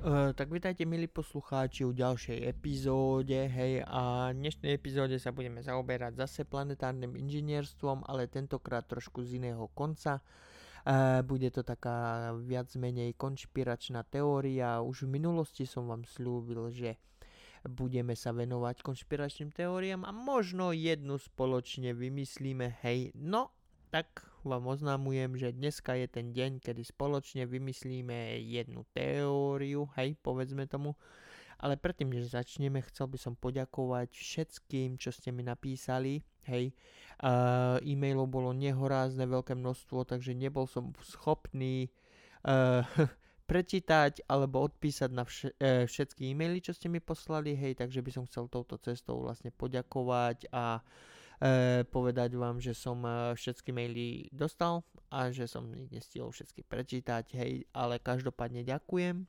Uh, tak vítajte milí poslucháči u ďalšej epizóde, hej, a v dnešnej epizóde sa budeme zaoberať zase planetárnym inžinierstvom, ale tentokrát trošku z iného konca. Uh, bude to taká viac menej konšpiračná teória. Už v minulosti som vám slúbil, že budeme sa venovať konšpiračným teóriám a možno jednu spoločne vymyslíme, hej, no tak vám oznámujem, že dneska je ten deň, kedy spoločne vymyslíme jednu teóriu, hej, povedzme tomu. Ale predtým, než začneme, chcel by som poďakovať všetkým, čo ste mi napísali. Hej, uh, e-mailov bolo nehorázne veľké množstvo, takže nebol som schopný uh, prečítať alebo odpísať na vš- uh, všetky e-maily, čo ste mi poslali. Hej, takže by som chcel touto cestou vlastne poďakovať a e, povedať vám, že som e, všetky maily dostal a že som ich nestihol všetky prečítať, hej, ale každopádne ďakujem.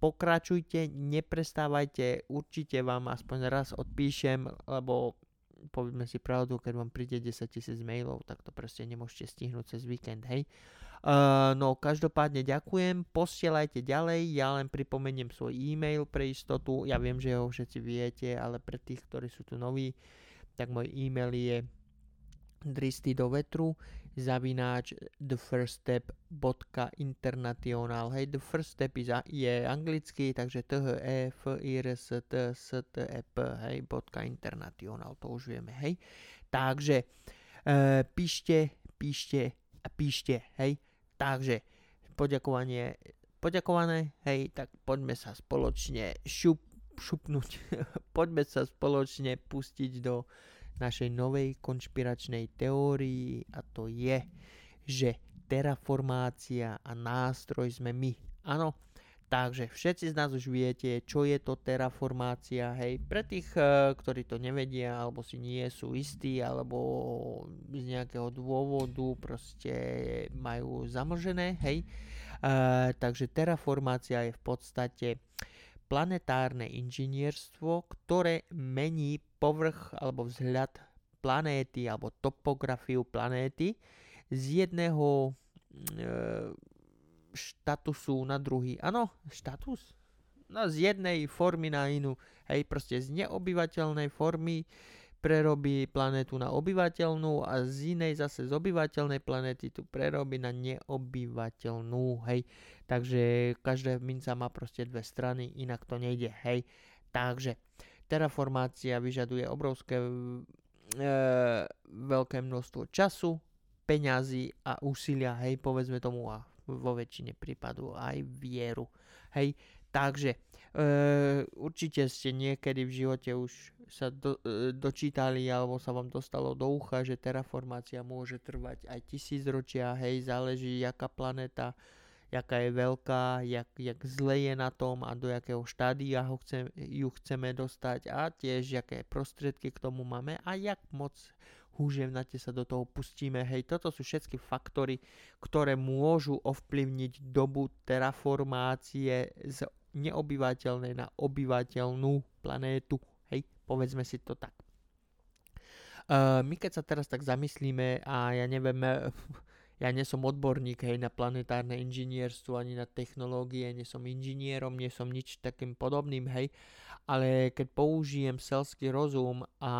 Pokračujte, neprestávajte, určite vám aspoň raz odpíšem, lebo povedzme si pravdu, keď vám príde 10 tisíc mailov, tak to proste nemôžete stihnúť cez víkend, hej. Uh, no každopádne ďakujem, posielajte ďalej, ja len pripomeniem svoj e-mail pre istotu, ja viem, že ho všetci viete, ale pre tých, ktorí sú tu noví, tak môj e-mail je dristy do vetru zavináč thefirststep.international hej, the first step je, je anglický, takže t h e f i r s t s t e p hej, bodka international, to už vieme, hej. Takže e, píšte, píšte a píšte, hej. Takže poďakovanie, poďakované, hej, tak poďme sa spoločne šup, šupnúť, poďme sa spoločne pustiť do našej novej konšpiračnej teórii a to je, že terraformácia a nástroj sme my. Áno, takže všetci z nás už viete, čo je to terraformácia. Hej, pre tých, eh, ktorí to nevedia, alebo si nie sú istí, alebo z nejakého dôvodu proste majú zamlžené, hej. Uh, takže terraformácia je v podstate planetárne inžinierstvo, ktoré mení povrch alebo vzhľad planéty alebo topografiu planéty z jedného e, štatusu na druhý. Áno, štatus? No z jednej formy na inú. Hej, proste z neobyvateľnej formy prerobí planetu na obyvateľnú a z inej zase z obyvateľnej planéty tu prerobí na neobyvateľnú, hej. Takže každá minca má proste dve strany, inak to nejde, hej. Takže Terraformácia vyžaduje obrovské e, veľké množstvo času, peňazí a úsilia, hej, povedzme tomu a vo väčšine prípadov aj vieru. Hej, takže e, určite ste niekedy v živote už sa do, e, dočítali alebo sa vám dostalo do ucha, že terraformácia môže trvať aj tisíc ročia, hej, záleží jaká planéta jaká je veľká, jak, jak zle je na tom a do jakého štádia ho chcem, ju chceme dostať a tiež jaké prostriedky k tomu máme a jak moc húževnate sa do toho pustíme. Hej, toto sú všetky faktory, ktoré môžu ovplyvniť dobu terraformácie z neobyvateľnej na obyvateľnú planétu. Hej, povedzme si to tak. Uh, my keď sa teraz tak zamyslíme a ja neviem, ja nie som odborník hej, na planetárne inžinierstvo ani na technológie, nie som inžinierom, nie som nič takým podobným, hej, ale keď použijem selský rozum a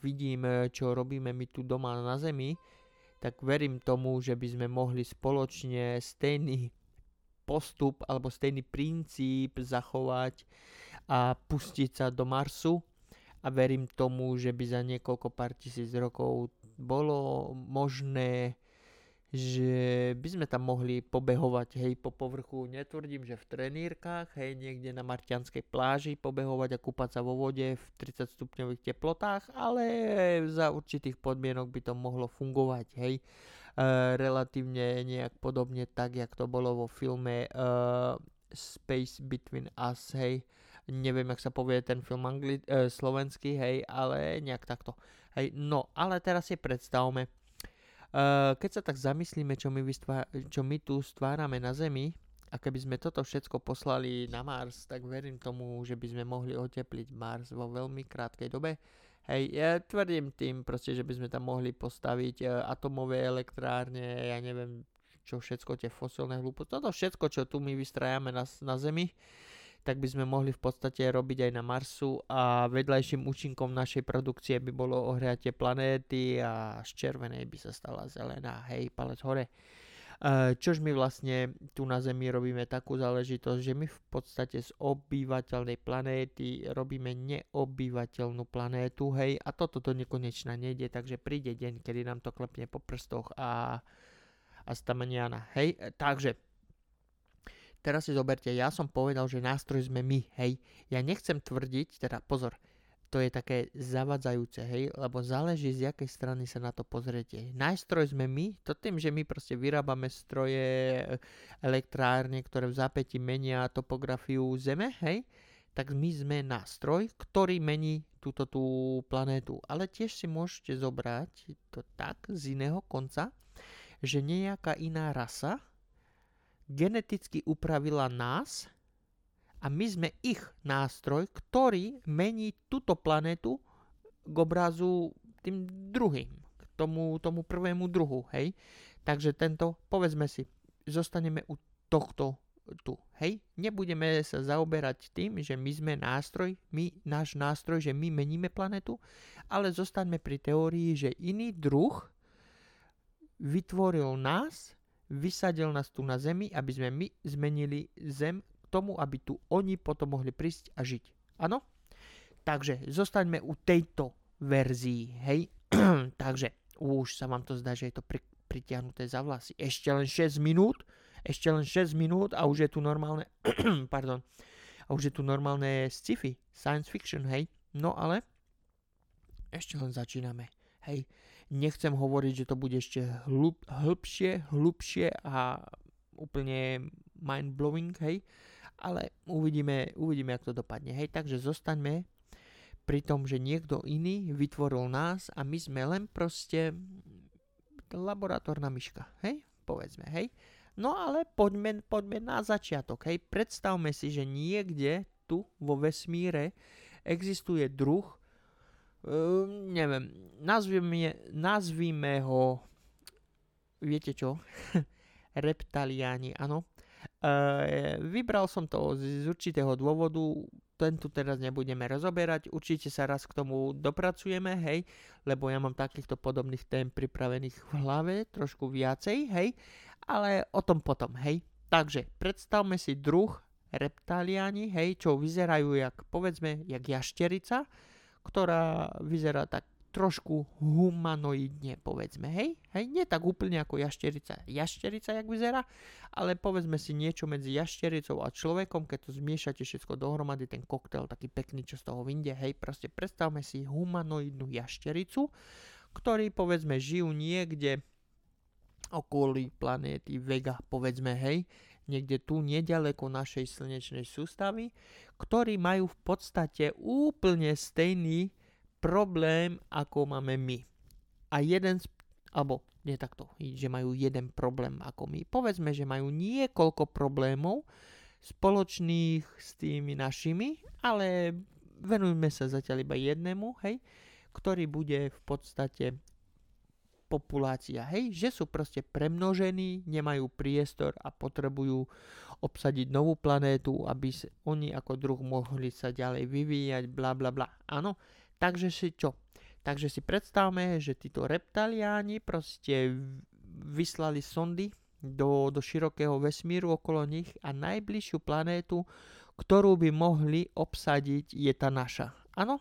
vidím, čo robíme my tu doma na Zemi, tak verím tomu, že by sme mohli spoločne stejný postup alebo stejný princíp zachovať a pustiť sa do Marsu. A verím tomu, že by za niekoľko pár tisíc rokov bolo možné že by sme tam mohli pobehovať, hej, po povrchu, netvrdím, že v trenírkach, hej, niekde na Martianskej pláži pobehovať a kúpať sa vo vode v 30 stupňových teplotách, ale za určitých podmienok by to mohlo fungovať, hej, e, relatívne nejak podobne tak, jak to bolo vo filme e, Space Between Us, hej, neviem, jak sa povie ten film angli- e, slovenský, hej, ale nejak takto. Hej, no, ale teraz si predstavme, keď sa tak zamyslíme, čo my, vystvá- čo my tu stvárame na Zemi, a keby sme toto všetko poslali na Mars, tak verím tomu, že by sme mohli otepliť Mars vo veľmi krátkej dobe. Hej, ja tvrdím tým proste, že by sme tam mohli postaviť uh, atomové elektrárne, ja neviem, čo všetko tie fosilné hlúposti, toto všetko, čo tu my vystrajame na, na Zemi, tak by sme mohli v podstate robiť aj na Marsu a vedľajším účinkom našej produkcie by bolo ohriatie planéty a z červenej by sa stala zelená, hej, palec hore. Eh, čož my vlastne tu na Zemi robíme takú záležitosť, že my v podstate z obyvateľnej planéty robíme neobyvateľnú planétu, hej, a toto do nekonečna nejde, takže príde deň, kedy nám to klepne po prstoch a, a stamaniana, hej, takže teraz si zoberte, ja som povedal, že nástroj sme my, hej, ja nechcem tvrdiť, teda pozor, to je také zavadzajúce, hej, lebo záleží z jakej strany sa na to pozriete. Nástroj sme my, to tým, že my proste vyrábame stroje, elektrárne, ktoré v zápäti menia topografiu Zeme, hej, tak my sme nástroj, ktorý mení túto tú planétu. Ale tiež si môžete zobrať to tak z iného konca, že nejaká iná rasa geneticky upravila nás, a my sme ich nástroj, ktorý mení túto planetu k obrazu tým druhým, k tomu, tomu prvému druhu, hej. Takže tento, povedzme si, zostaneme u tohto tu, hej. Nebudeme sa zaoberať tým, že my sme nástroj, my, náš nástroj, že my meníme planetu, ale zostaňme pri teórii, že iný druh vytvoril nás, vysadil nás tu na Zemi, aby sme my zmenili Zem tomu, aby tu oni potom mohli prísť a žiť. Áno? Takže zostaňme u tejto verzii, hej? Takže už sa vám to zdá, že je to pri, pritiahnuté za vlasy. Ešte len 6 minút, ešte len 6 minút a už je tu normálne, pardon, a už je tu normálne sci-fi, science fiction, hej? No ale ešte len začíname, hej? Nechcem hovoriť, že to bude ešte hlub, hlbšie, hlubšie a úplne mind-blowing, hej? ale uvidíme, uvidíme, ako to dopadne. Hej, takže zostaňme pri tom, že niekto iný vytvoril nás a my sme len proste laboratórna myška, hej, povedzme, hej. No ale poďme, poďme na začiatok, hej. Predstavme si, že niekde tu vo vesmíre existuje druh, uh, neviem, nazvime, nazvime ho, viete čo, reptaliáni, áno. Uh, vybral som to z, z určitého dôvodu, ten tu teraz nebudeme rozoberať, určite sa raz k tomu dopracujeme, hej, lebo ja mám takýchto podobných tém pripravených v hlave, trošku viacej, hej, ale o tom potom, hej. Takže predstavme si druh reptaliáni, hej, čo vyzerajú jak, povedzme, jak jašterica, ktorá vyzerá tak trošku humanoidne, povedzme, hej? Hej, nie tak úplne ako jašterica. Jašterica, jak vyzerá, ale povedzme si niečo medzi jaštericou a človekom, keď to zmiešate všetko dohromady, ten koktel taký pekný, čo z toho vyjde, hej, proste predstavme si humanoidnú jaštericu, ktorí povedzme žijú niekde okolí planéty Vega, povedzme, hej, niekde tu nedaleko našej slnečnej sústavy, ktorí majú v podstate úplne stejný problém, ako máme my. A jeden, z, alebo nie takto, že majú jeden problém ako my. Povedzme, že majú niekoľko problémov spoločných s tými našimi, ale venujme sa zatiaľ iba jednému, hej, ktorý bude v podstate populácia, hej, že sú proste premnožení, nemajú priestor a potrebujú obsadiť novú planétu, aby oni ako druh mohli sa ďalej vyvíjať, bla bla bla. Áno, Takže si čo? Takže si predstavme, že títo reptaliáni proste vyslali sondy do, do širokého vesmíru okolo nich a najbližšiu planétu, ktorú by mohli obsadiť, je tá naša. Áno?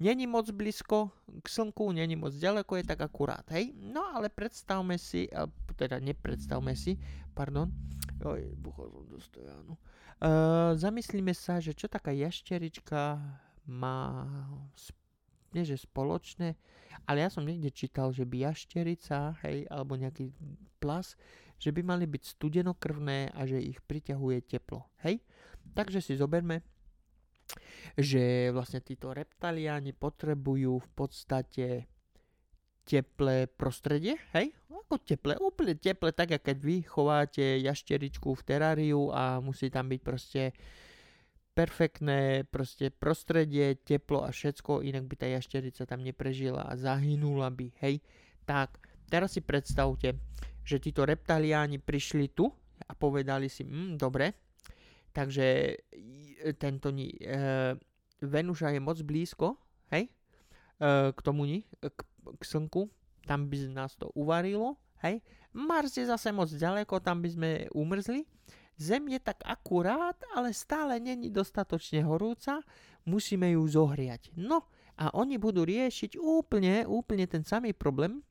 Není moc blízko k Slnku, není moc ďaleko, je tak akurát, hej? No ale predstavme si, teda nepredstavme si, pardon, oj, buchol som do stojanu. Uh, zamyslíme sa, že čo taká jašterička má nie že spoločné, ale ja som niekde čítal, že by jašterica, hej, alebo nejaký plas, že by mali byť studenokrvné a že ich priťahuje teplo, hej. Takže si zoberme, že vlastne títo reptaliáni potrebujú v podstate teplé prostredie, hej? Ako teplé, úplne teplé, tak ako keď vy chováte jašteričku v teráriu a musí tam byť proste perfektné proste prostredie, teplo a všetko, inak by tá jašterica tam neprežila a zahynula by, hej. Tak, teraz si predstavte, že títo reptaliáni prišli tu a povedali si, mm, dobre, Takže tento ní, e, Venuša je moc blízko, hej, e, k tomu ní, k, k Slnku, tam by nás to uvarilo, hej. Mars je zase moc ďaleko, tam by sme umrzli. Zem je tak akurát, ale stále není dostatočne horúca, musíme ju zohriať. No a oni budú riešiť úplne, úplne ten samý problém,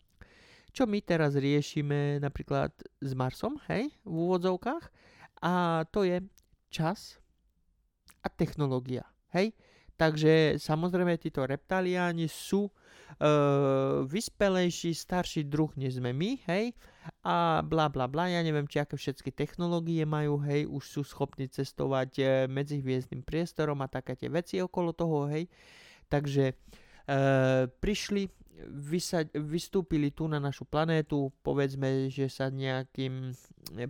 čo my teraz riešime napríklad s Marsom, hej, v úvodzovkách. A to je čas a technológia, hej. Takže samozrejme títo reptaliáni sú e, vyspelejší, starší druh než sme my, hej, a bla bla bla, ja neviem, či aké všetky technológie majú, hej, už sú schopní cestovať e, medzi hviezdnym priestorom a také tie veci okolo toho, hej. Takže e, prišli vysať, vystúpili tu na našu planétu, povedzme, že sa nejakým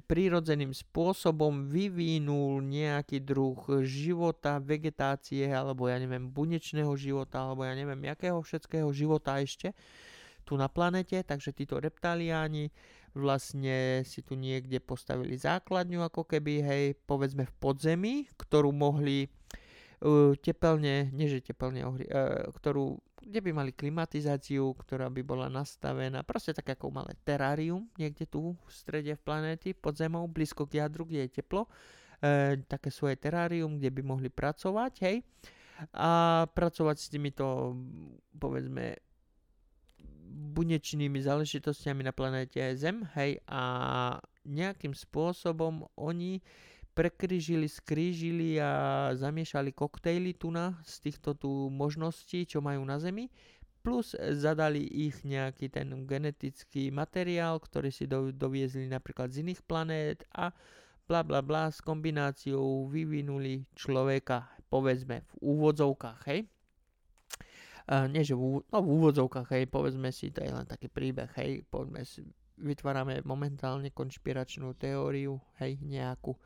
prírodzeným spôsobom vyvinul nejaký druh života, vegetácie, alebo ja neviem, bunečného života, alebo ja neviem, jakého všetkého života ešte tu na planete, takže títo reptaliáni vlastne si tu niekde postavili základňu, ako keby, hej, povedzme v podzemí, ktorú mohli uh, tepelne, nie že tepelne, uh, ktorú kde by mali klimatizáciu, ktorá by bola nastavená, proste tak ako malé terárium niekde tu v strede v planéty pod zemou, blízko k jadru, kde je teplo, e, také svoje terárium, kde by mohli pracovať, hej, a pracovať s týmito, povedzme, bunečnými záležitostiami na planéte Zem, hej, a nejakým spôsobom oni prekrížili, skrížili a zamiešali koktejly na z týchto tu možností, čo majú na Zemi, plus zadali ich nejaký ten genetický materiál, ktorý si do, doviezli napríklad z iných planét a bla bla bla s kombináciou vyvinuli človeka, povedzme v úvodzovkách, hej. Uh, nie, že v, no, v úvodzovkách, hej, povedzme si, to je len taký príbeh, hej, povedzme si, vytvárame momentálne konšpiračnú teóriu, hej, nejakú,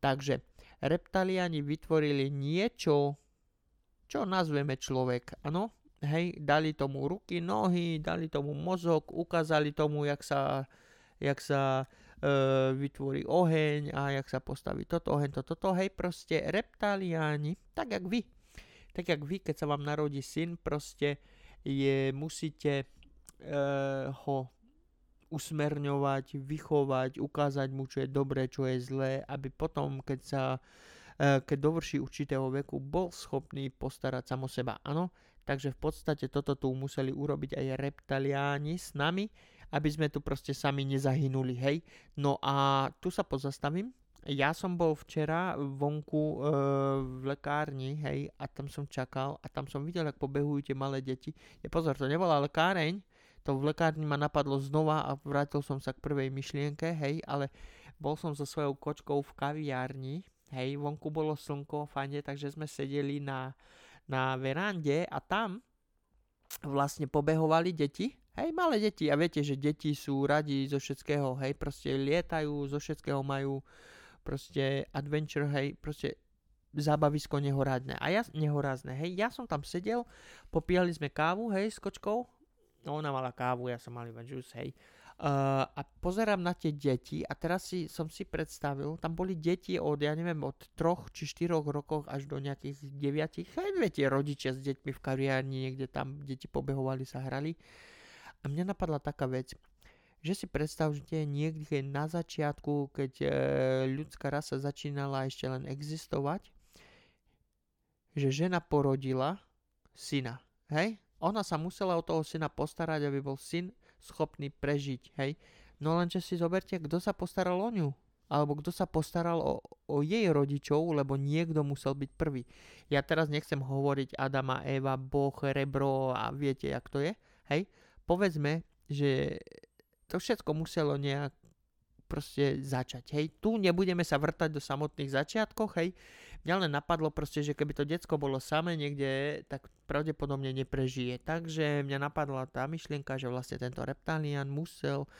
Takže reptaliani vytvorili niečo, čo nazveme človek, ano? Hej, dali tomu ruky, nohy, dali tomu mozog, ukázali tomu, jak sa, jak sa e, vytvorí oheň a jak sa postaví toto, oheň, toto, toto, hej, proste reptaliáni, tak jak vy, tak jak vy, keď sa vám narodí syn, proste je, musíte e, ho usmerňovať, vychovať, ukázať mu, čo je dobré, čo je zlé, aby potom, keď sa e, keď dovrší určitého veku, bol schopný postarať samo seba. Áno, takže v podstate toto tu museli urobiť aj reptaliáni s nami, aby sme tu proste sami nezahynuli, hej. No a tu sa pozastavím. Ja som bol včera vonku e, v lekárni, hej, a tam som čakal a tam som videl, ako pobehujú tie malé deti. Je pozor, to nebola lekáreň, to v lekárni ma napadlo znova a vrátil som sa k prvej myšlienke, hej, ale bol som so svojou kočkou v kaviárni, hej, vonku bolo slnko, fajne, takže sme sedeli na, na verande a tam vlastne pobehovali deti, hej, malé deti a viete, že deti sú radi zo všetkého, hej, proste lietajú, zo všetkého majú proste adventure, hej, proste zábavisko nehorázne. A ja, nehorázne, hej, ja som tam sedel, popíjali sme kávu, hej, s kočkou No ona mala kávu, ja som mal iba juice, hej. Uh, a pozerám na tie deti a teraz si, som si predstavil, tam boli deti od, ja neviem, od troch či štyroch rokov až do nejakých deviatich. Hej, viete, rodičia s deťmi v kaviárni, niekde tam deti pobehovali, sa hrali. A mňa napadla taká vec, že si predstavte niekde na začiatku, keď e, ľudská rasa začínala ešte len existovať, že žena porodila syna, hej? Ona sa musela o toho syna postarať, aby bol syn schopný prežiť, hej. No lenže si zoberte, kto sa postaral o ňu. Alebo kto sa postaral o, o jej rodičov, lebo niekto musel byť prvý. Ja teraz nechcem hovoriť Adama, Eva, Boh, rebro a viete, jak to je. Hej. Povedzme, že to všetko muselo nejak proste začať. Hej. Tu nebudeme sa vrtať do samotných začiatkoch, hej. Mňa len napadlo proste, že keby to decko bolo samé niekde, tak pravdepodobne neprežije. Takže mňa napadla tá myšlienka, že vlastne tento reptalian musel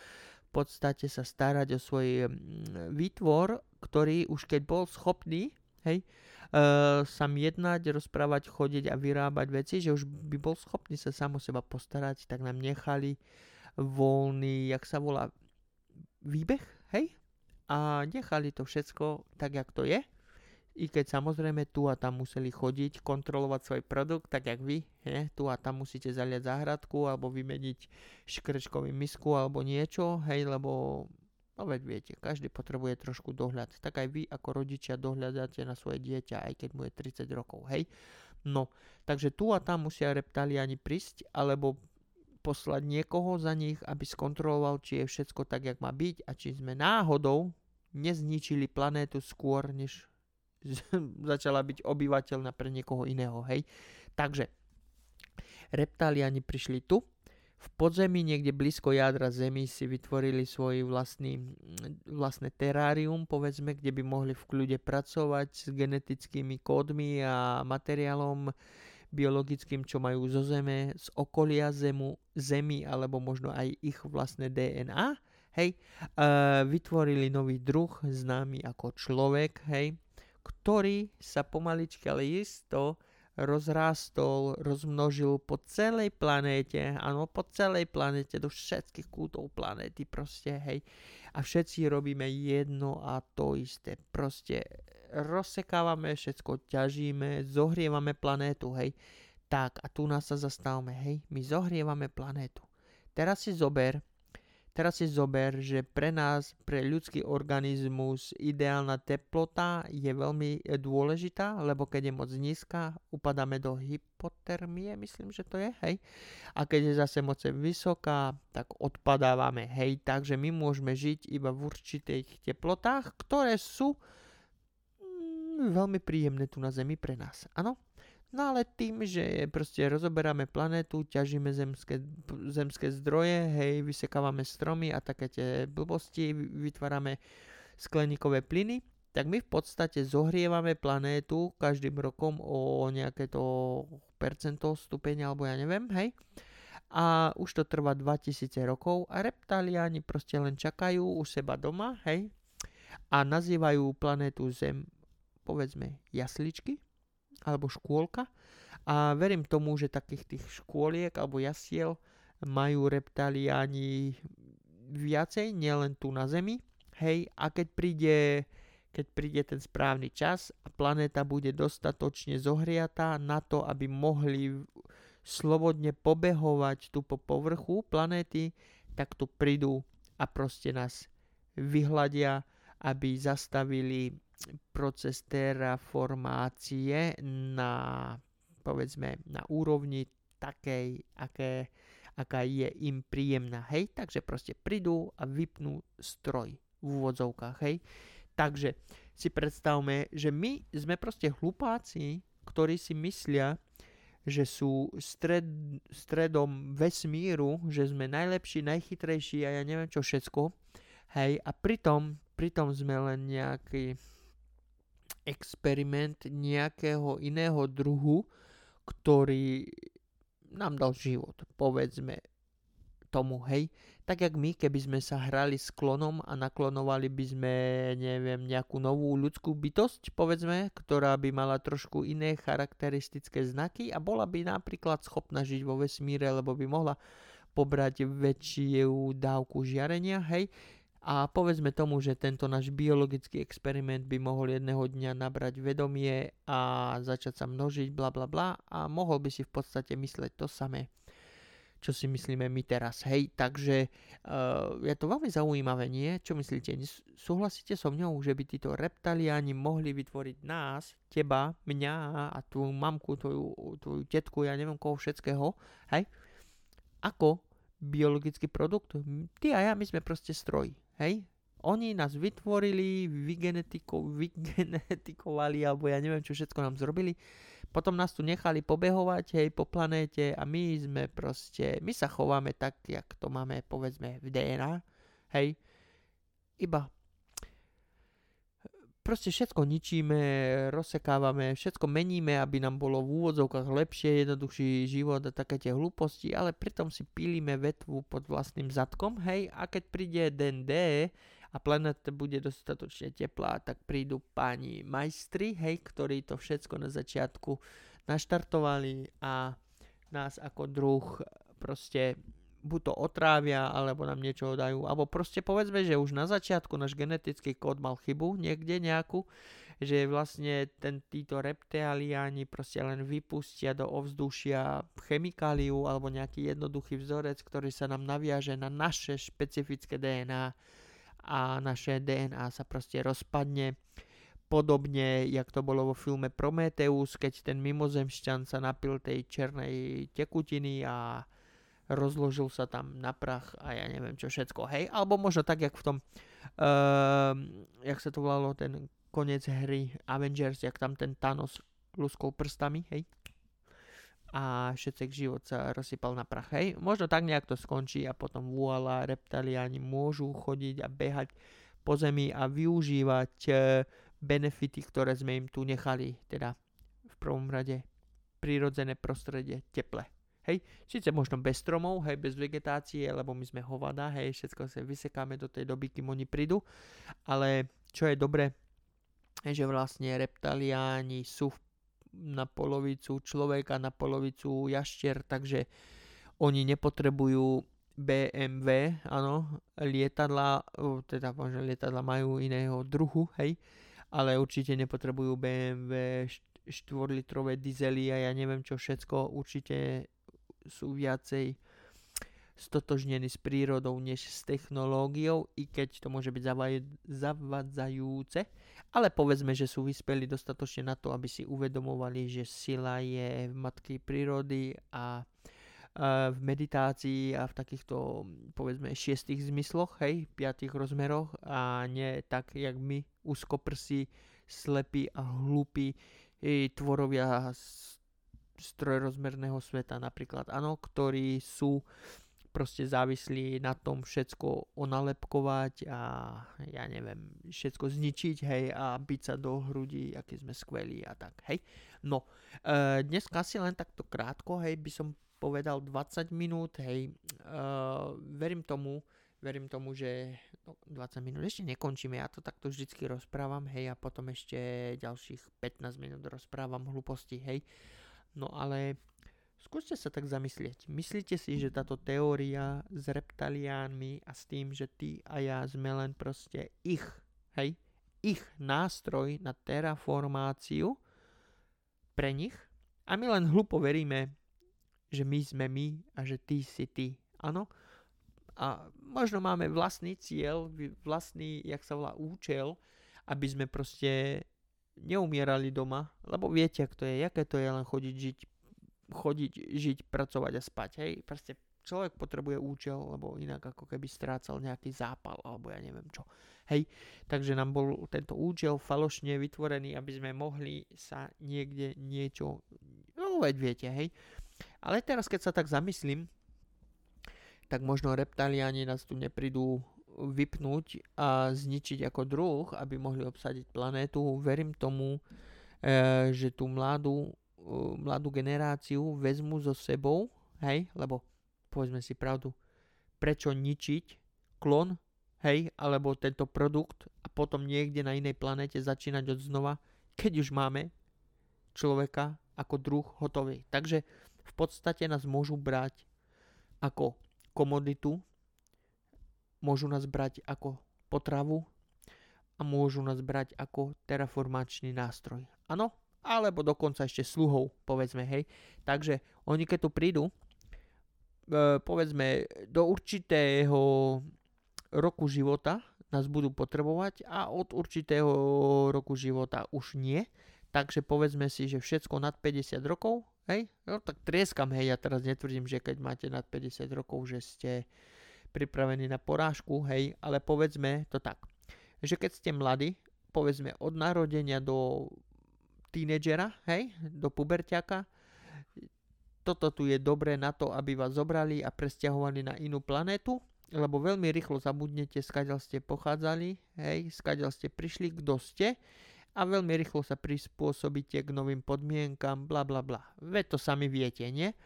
v podstate sa starať o svoj mm, výtvor, ktorý už keď bol schopný, hej, uh, sám jednať, rozprávať, chodiť a vyrábať veci, že už by bol schopný sa sám o seba postarať, tak nám nechali voľný, jak sa volá, výbeh, hej? A nechali to všetko tak, jak to je i keď samozrejme tu a tam museli chodiť, kontrolovať svoj produkt, tak jak vy, he, tu a tam musíte zaliať záhradku alebo vymeniť škrečkový misku alebo niečo, hej, lebo no veď viete, každý potrebuje trošku dohľad. Tak aj vy ako rodičia dohľadáte na svoje dieťa, aj keď mu je 30 rokov, hej. No, takže tu a tam musia reptaliani prísť, alebo poslať niekoho za nich, aby skontroloval, či je všetko tak, jak má byť a či sme náhodou nezničili planétu skôr, než začala byť obyvateľná pre niekoho iného, hej. Takže reptaliani prišli tu, v podzemí niekde blízko jadra Zemi si vytvorili svoj vlastný, vlastné terárium, povedzme, kde by mohli v kľude pracovať s genetickými kódmi a materiálom biologickým, čo majú zo Zeme, z okolia Zemu, Zemi, alebo možno aj ich vlastné DNA. Hej, uh, vytvorili nový druh, známy ako človek, hej, ktorý sa pomaličky, ale isto rozrástol, rozmnožil po celej planéte, áno, po celej planéte, do všetkých kútov planéty proste, hej. A všetci robíme jedno a to isté. Proste rozsekávame všetko, ťažíme, zohrievame planétu, hej. Tak, a tu nás sa zastavme, hej. My zohrievame planétu. Teraz si zober, Teraz si zober, že pre nás, pre ľudský organizmus, ideálna teplota je veľmi e, dôležitá, lebo keď je moc nízka, upadáme do hypotermie, myslím, že to je, hej. A keď je zase moc vysoká, tak odpadávame, hej. Takže my môžeme žiť iba v určitých teplotách, ktoré sú mm, veľmi príjemné tu na Zemi pre nás. Áno? No ale tým, že proste rozoberáme planétu, ťažíme zemské, zemské zdroje, hej, vysekávame stromy a také tie blbosti, vytvárame skleníkové plyny, tak my v podstate zohrievame planétu každým rokom o nejaké to percento stupeň, alebo ja neviem, hej. A už to trvá 2000 rokov a reptaliáni proste len čakajú u seba doma, hej. A nazývajú planétu Zem, povedzme, jasličky, alebo škôlka. A verím tomu, že takých tých škôliek alebo jasiel majú reptaliáni viacej, nielen tu na Zemi. Hej, a keď príde, keď príde ten správny čas a planéta bude dostatočne zohriatá na to, aby mohli slobodne pobehovať tu po povrchu planéty, tak tu prídu a proste nás vyhľadia, aby zastavili proces terraformácie na, povedzme, na úrovni takej, aké, aká je im príjemná, hej, takže proste prídu a vypnú stroj v úvodzovkách, hej. Takže si predstavme, že my sme proste hlupáci, ktorí si myslia, že sú stred, stredom vesmíru, že sme najlepší, najchytrejší a ja neviem čo všetko. Hej, a pritom, pritom sme len nejaký experiment nejakého iného druhu, ktorý nám dal život, povedzme tomu, hej. Tak jak my, keby sme sa hrali s klonom a naklonovali by sme, neviem, nejakú novú ľudskú bytosť, povedzme, ktorá by mala trošku iné charakteristické znaky a bola by napríklad schopná žiť vo vesmíre, lebo by mohla pobrať väčšiu dávku žiarenia, hej, a povedzme tomu, že tento náš biologický experiment by mohol jedného dňa nabrať vedomie a začať sa množiť, bla bla bla a mohol by si v podstate mysleť to samé, čo si myslíme my teraz. Hej, takže uh, je to veľmi zaujímavé, nie? Čo myslíte? Súhlasíte so mňou, že by títo reptaliáni mohli vytvoriť nás, teba, mňa a tvoju mamku, tvoju, tvoju tetku, ja neviem koho všetkého, hej? Ako biologický produkt? Ty a ja, my sme proste stroj. Hej? Oni nás vytvorili, vygenetiko, vygenetikovali, alebo ja neviem, čo všetko nám zrobili. Potom nás tu nechali pobehovať, hej, po planéte a my sme proste, my sa chováme tak, jak to máme, povedzme, v DNA, hej. Iba proste všetko ničíme, rozsekávame, všetko meníme, aby nám bolo v úvodzovkách lepšie, jednoduchší život a také tie hlúposti, ale pritom si pílime vetvu pod vlastným zadkom, hej, a keď príde den D a planeta bude dostatočne teplá, tak prídu páni majstri, hej, ktorí to všetko na začiatku naštartovali a nás ako druh proste buď to otrávia, alebo nám niečo dajú. Alebo proste povedzme, že už na začiatku náš genetický kód mal chybu niekde nejakú, že vlastne ten, títo reptiliáni proste len vypustia do ovzdušia chemikáliu alebo nejaký jednoduchý vzorec, ktorý sa nám naviaže na naše špecifické DNA a naše DNA sa proste rozpadne. Podobne, jak to bolo vo filme Prometheus, keď ten mimozemšťan sa napil tej černej tekutiny a rozložil sa tam na prach a ja neviem čo všetko, hej, alebo možno tak, jak v tom, uh, jak sa to volalo, ten koniec hry Avengers, jak tam ten Thanos luskol prstami, hej. A všetek život sa rozsypal na prach, hej. Možno tak nejak to skončí a potom voila, reptiliani môžu chodiť a behať po zemi a využívať e, benefity, ktoré sme im tu nechali, teda v prvom rade prírodzené prostredie, teple. Hej, síce možno bez stromov, hej, bez vegetácie, lebo my sme hovada, hej, všetko sa vysekáme do tej doby, kým oni prídu, ale čo je dobre, že vlastne reptaliáni sú na polovicu človeka, na polovicu jaštier, takže oni nepotrebujú BMW, áno, lietadla, teda možno lietadla majú iného druhu, hej, ale určite nepotrebujú BMW 4-litrové dizely a ja neviem čo všetko, určite sú viacej stotožnení s prírodou než s technológiou, i keď to môže byť zavadzajúce, ale povedzme, že sú vyspeli dostatočne na to, aby si uvedomovali, že sila je v matky prírody a v meditácii a v takýchto, povedzme, šiestých zmysloch, hej, piatých rozmeroch a nie tak, jak my, úzkoprsi, slepí a hlúpi tvorovia trojrozmerného sveta napríklad, áno, ktorí sú proste závislí na tom všetko onalepkovať a ja neviem, všetko zničiť, hej, a byť sa do hrudí, aký sme skvelí a tak, hej. No, e, dneska si len takto krátko, hej, by som povedal 20 minút, hej, e, verím tomu, verím tomu, že no, 20 minút ešte nekončíme, ja to takto vždycky rozprávam, hej, a potom ešte ďalších 15 minút rozprávam hlúposti, hej. No ale Skúste sa tak zamyslieť. Myslíte si, že táto teória s reptaliánmi a s tým, že ty a ja sme len proste ich, hej, ich nástroj na terraformáciu pre nich a my len hlupo veríme, že my sme my a že ty si ty. Áno? A možno máme vlastný cieľ, vlastný, jak sa volá, účel, aby sme proste neumierali doma, lebo viete, ak to je, aké to je len chodiť žiť chodiť, žiť, pracovať a spať. Hej, proste človek potrebuje účel, lebo inak ako keby strácal nejaký zápal, alebo ja neviem čo. Hej, takže nám bol tento účel falošne vytvorený, aby sme mohli sa niekde niečo, no veď viete, hej. Ale teraz, keď sa tak zamyslím, tak možno reptaliani nás tu neprídu vypnúť a zničiť ako druh, aby mohli obsadiť planétu. Verím tomu, e, že tú mladú mladú generáciu vezmu so sebou, hej, lebo povedzme si pravdu, prečo ničiť klon, hej, alebo tento produkt a potom niekde na inej planete začínať od znova, keď už máme človeka ako druh hotový. Takže v podstate nás môžu brať ako komoditu, môžu nás brať ako potravu a môžu nás brať ako terraformačný nástroj. Áno, alebo dokonca ešte sluhov, povedzme, hej. Takže oni keď tu prídu, e, povedzme, do určitého roku života nás budú potrebovať a od určitého roku života už nie. Takže povedzme si, že všetko nad 50 rokov, hej, no tak trieskam, hej, ja teraz netvrdím, že keď máte nad 50 rokov, že ste pripravení na porážku, hej, ale povedzme to tak, že keď ste mladí, povedzme od narodenia do tínedžera, hej, do puberťaka. Toto tu je dobré na to, aby vás zobrali a presťahovali na inú planetu, lebo veľmi rýchlo zabudnete, skáďal ste pochádzali, hej, skáďal ste prišli, kto ste a veľmi rýchlo sa prispôsobíte k novým podmienkam, bla bla bla. Veď to sami viete, nie?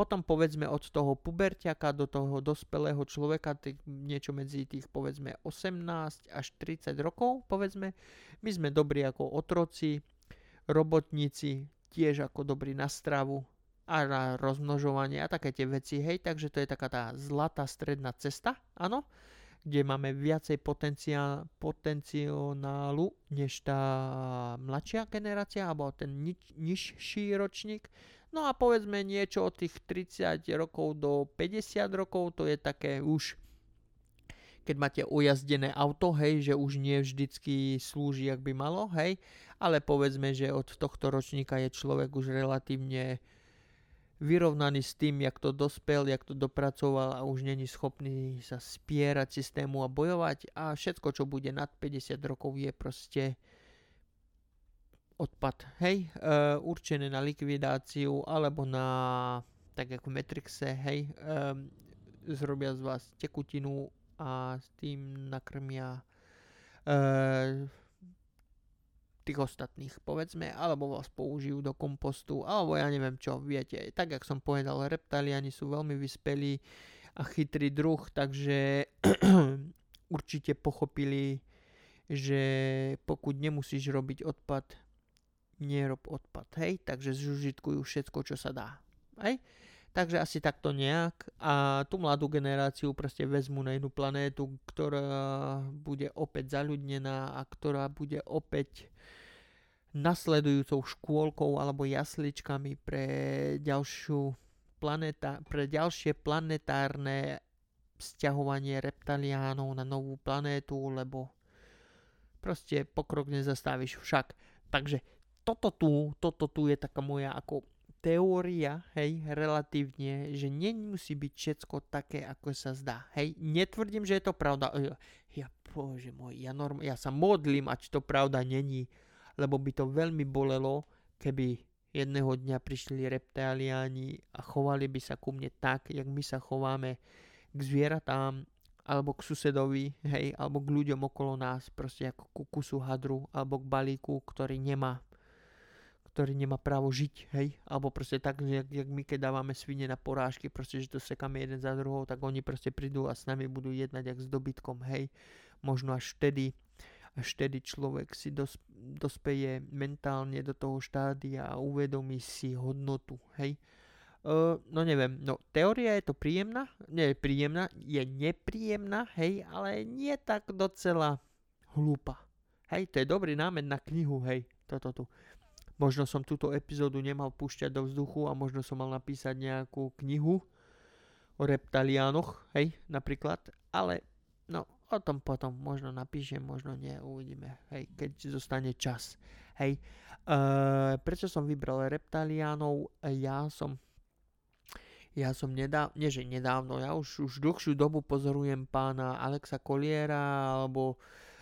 Potom povedzme od toho puberťaka do toho dospelého človeka, tých, niečo medzi tých povedzme 18 až 30 rokov, povedzme, my sme dobrí ako otroci, robotníci tiež ako dobrí na stravu a na rozmnožovanie a také tie veci, hej, takže to je taká tá zlatá stredná cesta, áno, kde máme viacej potenciálu než tá mladšia generácia, alebo ten niž, nižší ročník. No a povedzme niečo od tých 30 rokov do 50 rokov, to je také už keď máte ujazdené auto, hej, že už nie vždycky slúži, ak by malo, hej, ale povedzme, že od tohto ročníka je človek už relatívne vyrovnaný s tým, jak to dospel, jak to dopracoval a už není schopný sa spierať systému a bojovať a všetko, čo bude nad 50 rokov je proste odpad, hej, uh, určené na likvidáciu alebo na, tak ako v Matrixe, hej, um, zrobia z vás tekutinu a s tým nakrmia uh, tých ostatných, povedzme, alebo vás použijú do kompostu, alebo ja neviem čo, viete, tak jak som povedal, reptaliani sú veľmi vyspelí a chytrý druh, takže určite pochopili, že pokud nemusíš robiť odpad, nerob odpad, hej, takže zužitkujú všetko, čo sa dá, hej. Takže asi takto nejak a tú mladú generáciu proste vezmu na inú planétu, ktorá bude opäť zaľudnená a ktorá bude opäť nasledujúcou škôlkou alebo jasličkami pre ďalšiu planeta, pre ďalšie planetárne sťahovanie reptaliánov na novú planétu, lebo proste pokrok nezastavíš však. Takže toto tu, toto tu je taká moja ako teória, hej, relatívne, že nemusí byť všetko také, ako sa zdá. Hej, netvrdím, že je to pravda. Ja, bože môj, ja, norm, ja sa modlím, ať to pravda není, lebo by to veľmi bolelo, keby jedného dňa prišli reptiliáni a chovali by sa ku mne tak, jak my sa chováme k zvieratám, alebo k susedovi, hej, alebo k ľuďom okolo nás, proste ako ku kusu hadru, alebo k balíku, ktorý nemá ktorý nemá právo žiť, hej, alebo proste tak, jak, jak my keď dávame svine na porážky, proste, že to sekáme jeden za druhou, tak oni proste prídu a s nami budú jednať jak s dobytkom, hej, možno až vtedy, až vtedy človek si dos, dospeje mentálne do toho štádia a uvedomí si hodnotu, hej. Uh, no neviem, no teória je to príjemná, nie je príjemná, je nepríjemná, hej, ale nie tak docela hlúpa. Hej, to je dobrý námed na knihu, hej, toto tu. Možno som túto epizódu nemal púšťať do vzduchu a možno som mal napísať nejakú knihu o reptaliánoch, hej, napríklad, ale no, o tom potom možno napíšem, možno nie, uvidíme, hej, keď zostane čas, hej. Uh, prečo som vybral reptaliánov? Ja som ja som nedávno, nie že nedávno, ja už, už dlhšiu dobu pozorujem pána Alexa Koliera alebo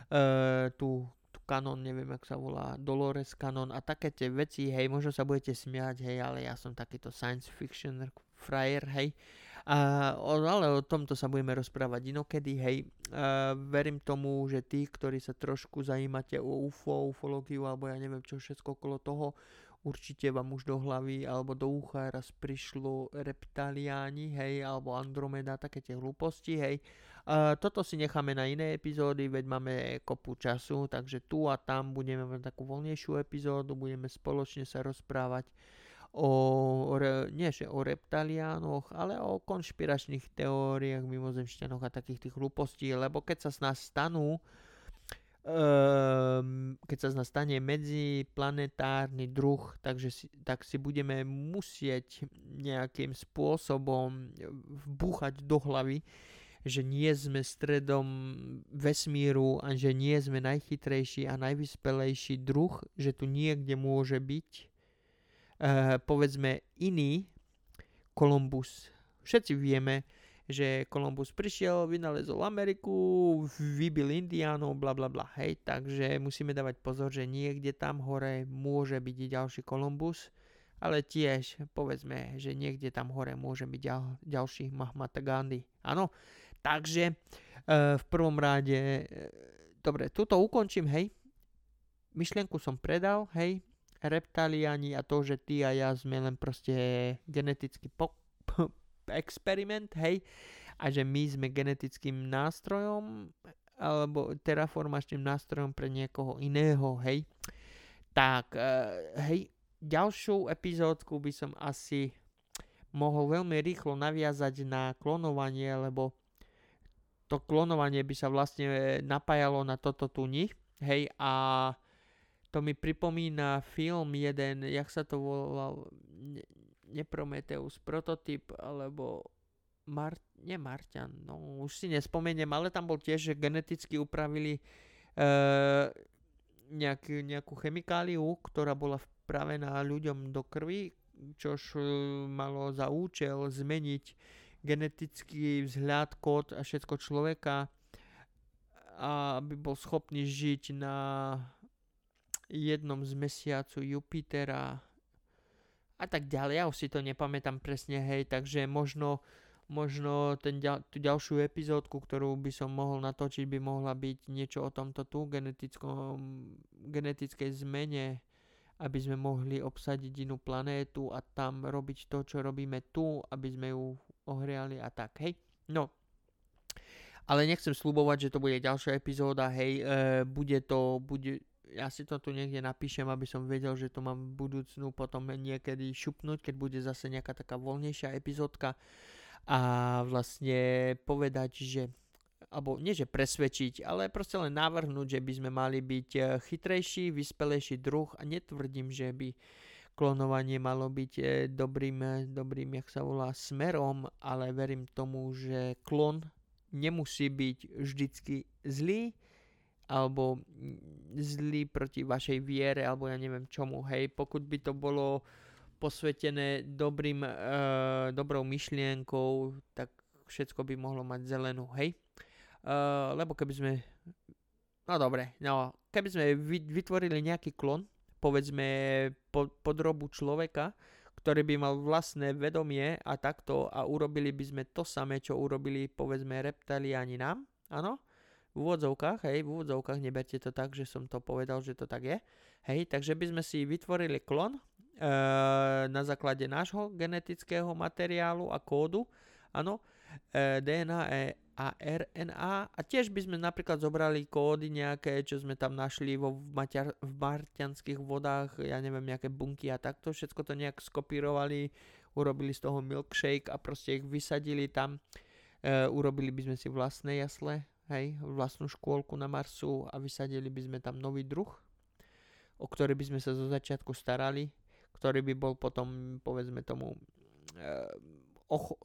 uh, tú Canon, neviem, jak sa volá, Dolores Canon a také tie veci, hej, možno sa budete smiať, hej, ale ja som takýto science fiction frajer, hej. A, ale o tomto sa budeme rozprávať inokedy, hej. A, verím tomu, že tí, ktorí sa trošku zajímate o UFO, ufológiu, alebo ja neviem čo všetko okolo toho, určite vám už do hlavy alebo do ucha raz prišlo reptaliáni, hej, alebo Andromeda, také tie hlúposti, hej. Toto si necháme na iné epizódy, veď máme kopu času, takže tu a tam budeme mať takú voľnejšiu epizódu, budeme spoločne sa rozprávať o, nie že o reptaliánoch, ale o konšpiračných teóriách, mimozemšťanoch a takých tých hlúpostí, lebo keď sa s nás stanú um, keď sa z nás stane medziplanetárny druh, takže si, tak si budeme musieť nejakým spôsobom vbúchať do hlavy, že nie sme stredom vesmíru a že nie sme najchytrejší a najvyspelejší druh, že tu niekde môže byť uh, povedzme iný Kolumbus. Všetci vieme, že Kolumbus prišiel, vynalezol Ameriku, vybil Indiánov, bla bla bla, hej, takže musíme dávať pozor, že niekde tam hore môže byť ďalší Kolumbus, ale tiež povedzme, že niekde tam hore môže byť ďal, ďalší Mahatma Gandhi, áno, takže e, v prvom rade, e, dobre, tuto ukončím, hej, myšlienku som predal, hej, reptaliani a to, že ty a ja sme len proste geneticky po, experiment, hej, a že my sme genetickým nástrojom alebo terraformačným nástrojom pre niekoho iného, hej. Tak, uh, hej, ďalšiu epizódku by som asi mohol veľmi rýchlo naviazať na klonovanie, lebo to klonovanie by sa vlastne napájalo na toto tu ni, hej, a to mi pripomína film jeden, jak sa to volal, ne, ne prototyp, alebo Mar, nie Martian, no už si nespomeniem, ale tam bol tiež, že geneticky upravili e, nejaký, nejakú chemikáliu, ktorá bola vpravená ľuďom do krvi, čož e, malo za účel zmeniť genetický vzhľad, kód a všetko človeka, aby bol schopný žiť na jednom z mesiacu Jupitera a tak ďalej. Ja už si to nepamätám presne, hej, takže možno, možno ten, tú ďalšiu epizódku, ktorú by som mohol natočiť, by mohla byť niečo o tomto tu, genetickej zmene aby sme mohli obsadiť inú planétu a tam robiť to, čo robíme tu, aby sme ju ohriali a tak, hej. No, ale nechcem slubovať, že to bude ďalšia epizóda, hej, e, bude to, bude, ja si to tu niekde napíšem, aby som vedel, že to mám v budúcnu potom niekedy šupnúť, keď bude zase nejaká taká voľnejšia epizódka a vlastne povedať, že alebo nie že presvedčiť, ale proste len navrhnúť, že by sme mali byť eh, chytrejší, vyspelejší druh a netvrdím, že by klonovanie malo byť eh, dobrým, eh, dobrým, jak sa volá, smerom, ale verím tomu, že klon nemusí byť vždycky zlý, alebo mm, zlý proti vašej viere, alebo ja neviem čomu, hej, pokud by to bolo posvetené dobrým, e, dobrou myšlienkou, tak všetko by mohlo mať zelenú, hej. Uh, lebo keby sme, no dobre, no, keby sme vytvorili nejaký klon, povedzme po, podrobu človeka, ktorý by mal vlastné vedomie a takto a urobili by sme to samé, čo urobili povedzme reptiliani nám, áno, v úvodzovkách, hej, v úvodzovkách, neberte to tak, že som to povedal, že to tak je, hej, takže by sme si vytvorili klon e, na základe nášho genetického materiálu a kódu, áno, e, DNA, e, a RNA a. Tiež by sme napríklad zobrali kódy nejaké, čo sme tam našli vo maťar, v marťanských vodách, ja neviem, nejaké bunky a takto, všetko to nejak skopírovali, urobili z toho milkshake a proste ich vysadili tam, e, urobili by sme si vlastné jasle, hej, vlastnú škôlku na Marsu a vysadili by sme tam nový druh, o ktorý by sme sa zo začiatku starali, ktorý by bol potom, povedzme tomu, e,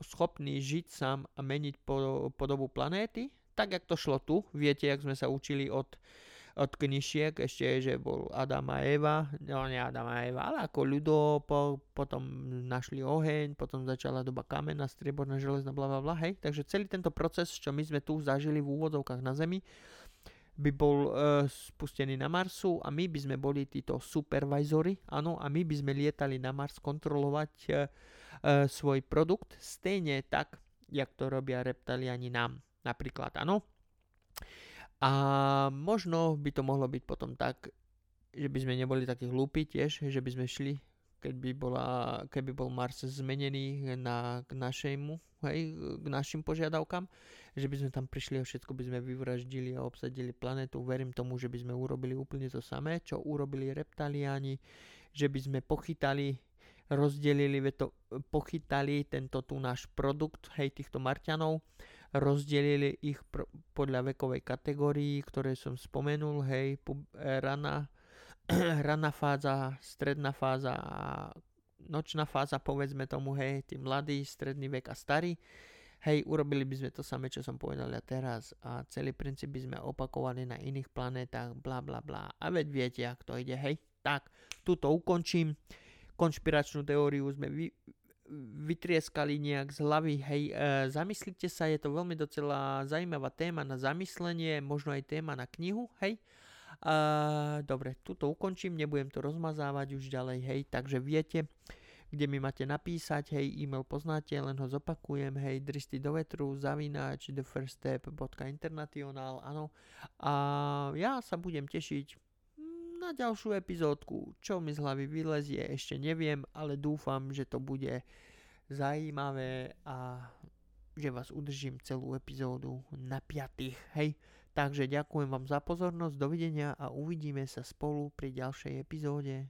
schopný žiť sám a meniť po- podobu planéty, tak jak to šlo tu. Viete, jak sme sa učili od, od knižiek, ešte že bol Adam a Eva, no nie Adam a Eva, ale ako ľudo, po, potom našli oheň, potom začala doba kamena, strieborná, železná, bla bla bla, hej. Takže celý tento proces, čo my sme tu zažili v úvodovkách na Zemi, by bol uh, spustený na Marsu a my by sme boli títo supervizory, áno, a my by sme lietali na Mars kontrolovať uh, uh, svoj produkt, stejne tak, jak to robia reptiliani nám, napríklad, áno. A možno by to mohlo byť potom tak, že by sme neboli takí hlúpi tiež, že by sme šli, keď by bola, keby bol Mars zmenený na, k našemu, hej, k našim požiadavkám, že by sme tam prišli a všetko by sme vyvraždili a obsadili planetu. Verím tomu, že by sme urobili úplne to samé, čo urobili reptaliáni, že by sme pochytali, rozdelili, to, pochytali tento tu náš produkt, hej, týchto Marťanov, rozdelili ich pr- podľa vekovej kategórii, ktoré som spomenul, hej, pub, e, rana, rana fáza, stredná fáza a nočná fáza, povedzme tomu, hej, tí mladí, stredný vek a starý hej, urobili by sme to samé, čo som povedal ja teraz a celý princíp by sme opakovali na iných planetách, bla bla bla. A veď viete, ak to ide, hej. Tak, tuto ukončím. Konšpiračnú teóriu sme vy, vytrieskali nejak z hlavy, hej, e, zamyslite sa, je to veľmi docela zaujímavá téma na zamyslenie, možno aj téma na knihu, hej. E, dobre, tuto ukončím, nebudem to rozmazávať už ďalej, hej, takže viete, kde mi máte napísať, hej, e-mail poznáte, len ho zopakujem, hej, dristy do vetru, zavináč, thefirststep.international, áno. A ja sa budem tešiť na ďalšiu epizódku, čo mi z hlavy vylezie, ešte neviem, ale dúfam, že to bude zajímavé a že vás udržím celú epizódu na piatých, hej. Takže ďakujem vám za pozornosť, dovidenia a uvidíme sa spolu pri ďalšej epizóde.